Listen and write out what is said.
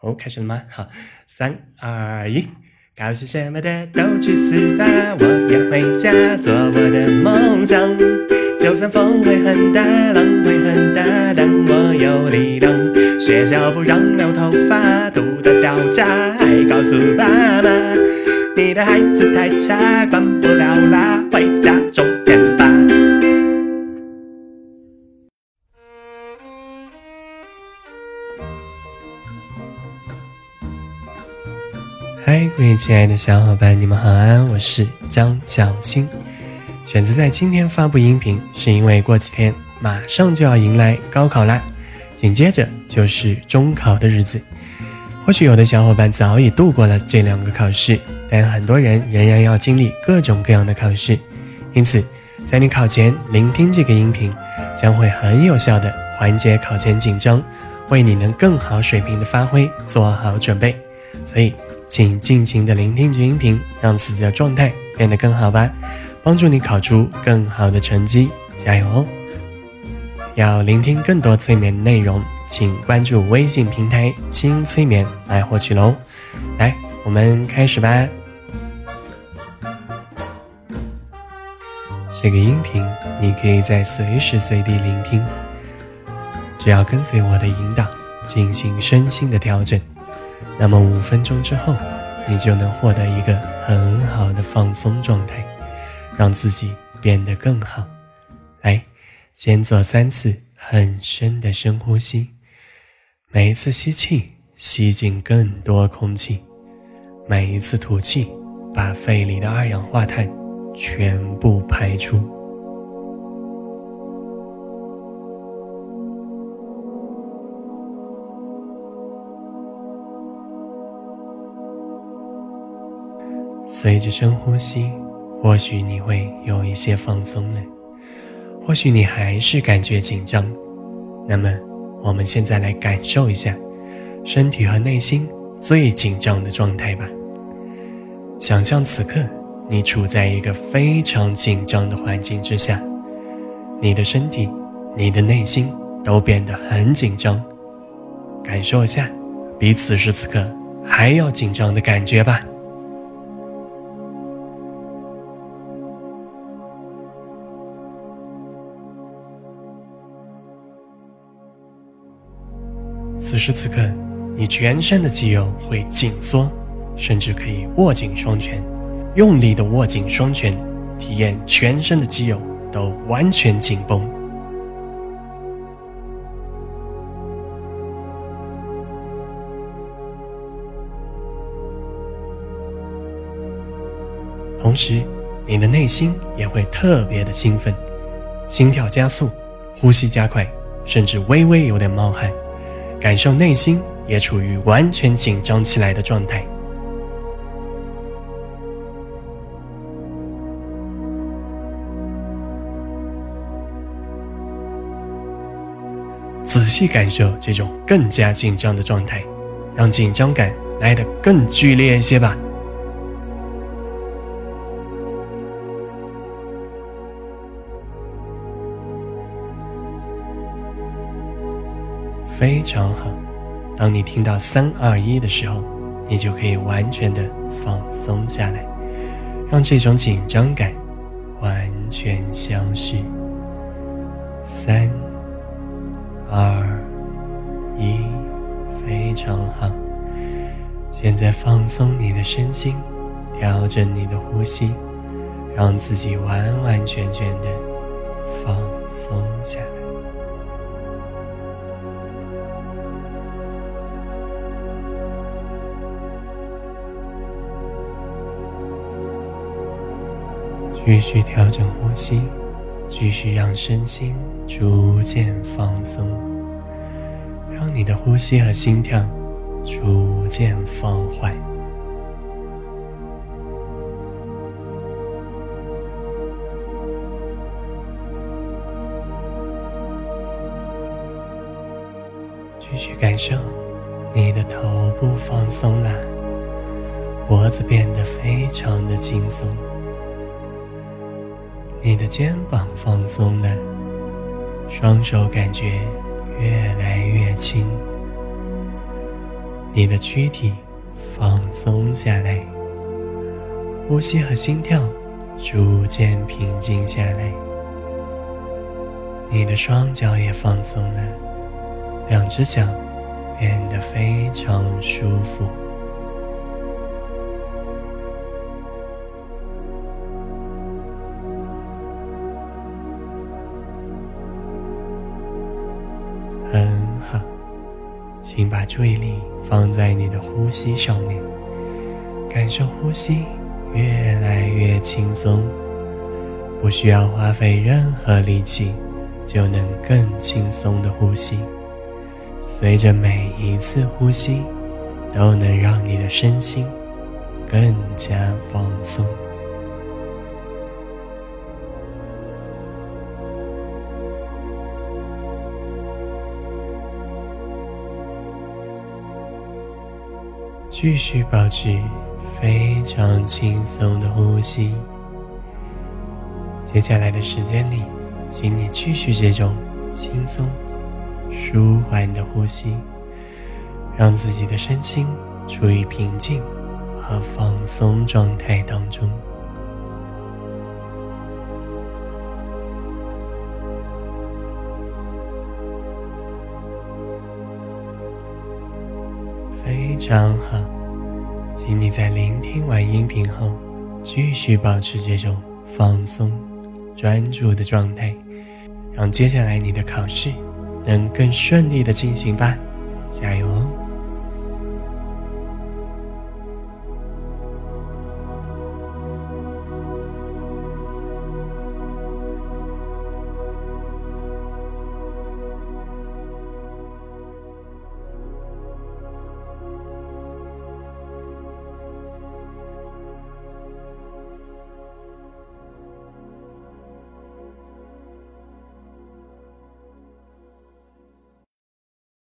哦，开始了吗？好，三二一，考试什么的都去死吧！我要回家做我的梦想。就算风会很大，浪会很大，但我有力量。学校不让留头发，读的掉渣，还告诉爸妈，你的孩子太差，管不了啦，嗨，各位亲爱的小伙伴，你们好啊！我是张小新。选择在今天发布音频，是因为过几天马上就要迎来高考啦，紧接着就是中考的日子。或许有的小伙伴早已度过了这两个考试，但很多人仍然要经历各种各样的考试。因此，在你考前聆听这个音频，将会很有效的缓解考前紧张，为你能更好水平的发挥做好准备。所以。请尽情的聆听着音频，让自己的状态变得更好吧，帮助你考出更好的成绩，加油哦！要聆听更多催眠内容，请关注微信平台“新催眠”来获取喽。来，我们开始吧。这个音频你可以在随时随地聆听，只要跟随我的引导进行身心的调整。那么五分钟之后，你就能获得一个很好的放松状态，让自己变得更好。来，先做三次很深的深呼吸，每一次吸气，吸进更多空气；每一次吐气，把肺里的二氧化碳全部排出。随着深呼吸，或许你会有一些放松了，或许你还是感觉紧张。那么，我们现在来感受一下身体和内心最紧张的状态吧。想象此刻你处在一个非常紧张的环境之下，你的身体、你的内心都变得很紧张。感受一下比此时此刻还要紧张的感觉吧。此时此刻，你全身的肌肉会紧缩，甚至可以握紧双拳，用力的握紧双拳，体验全身的肌肉都完全紧绷。同时，你的内心也会特别的兴奋，心跳加速，呼吸加快，甚至微微有点冒汗。感受内心也处于完全紧张起来的状态。仔细感受这种更加紧张的状态，让紧张感来得更剧烈一些吧。非常好，当你听到三二一的时候，你就可以完全的放松下来，让这种紧张感完全消失。三二一，非常好。现在放松你的身心，调整你的呼吸，让自己完完全全的放松下来。继续调整呼吸，继续让身心逐渐放松，让你的呼吸和心跳逐渐放缓。继续感受你的头部放松了，脖子变得非常的轻松。你的肩膀放松了，双手感觉越来越轻。你的躯体放松下来，呼吸和心跳逐渐平静下来，你的双脚也放松了，两只脚变得非常舒服。很好，请把注意力放在你的呼吸上面，感受呼吸越来越轻松，不需要花费任何力气，就能更轻松的呼吸。随着每一次呼吸，都能让你的身心更加放松。继续保持非常轻松的呼吸。接下来的时间里，请你继续这种轻松、舒缓的呼吸，让自己的身心处于平静和放松状态当中。非常好，请你在聆听完音频后，继续保持这种放松、专注的状态，让接下来你的考试能更顺利的进行吧，加油！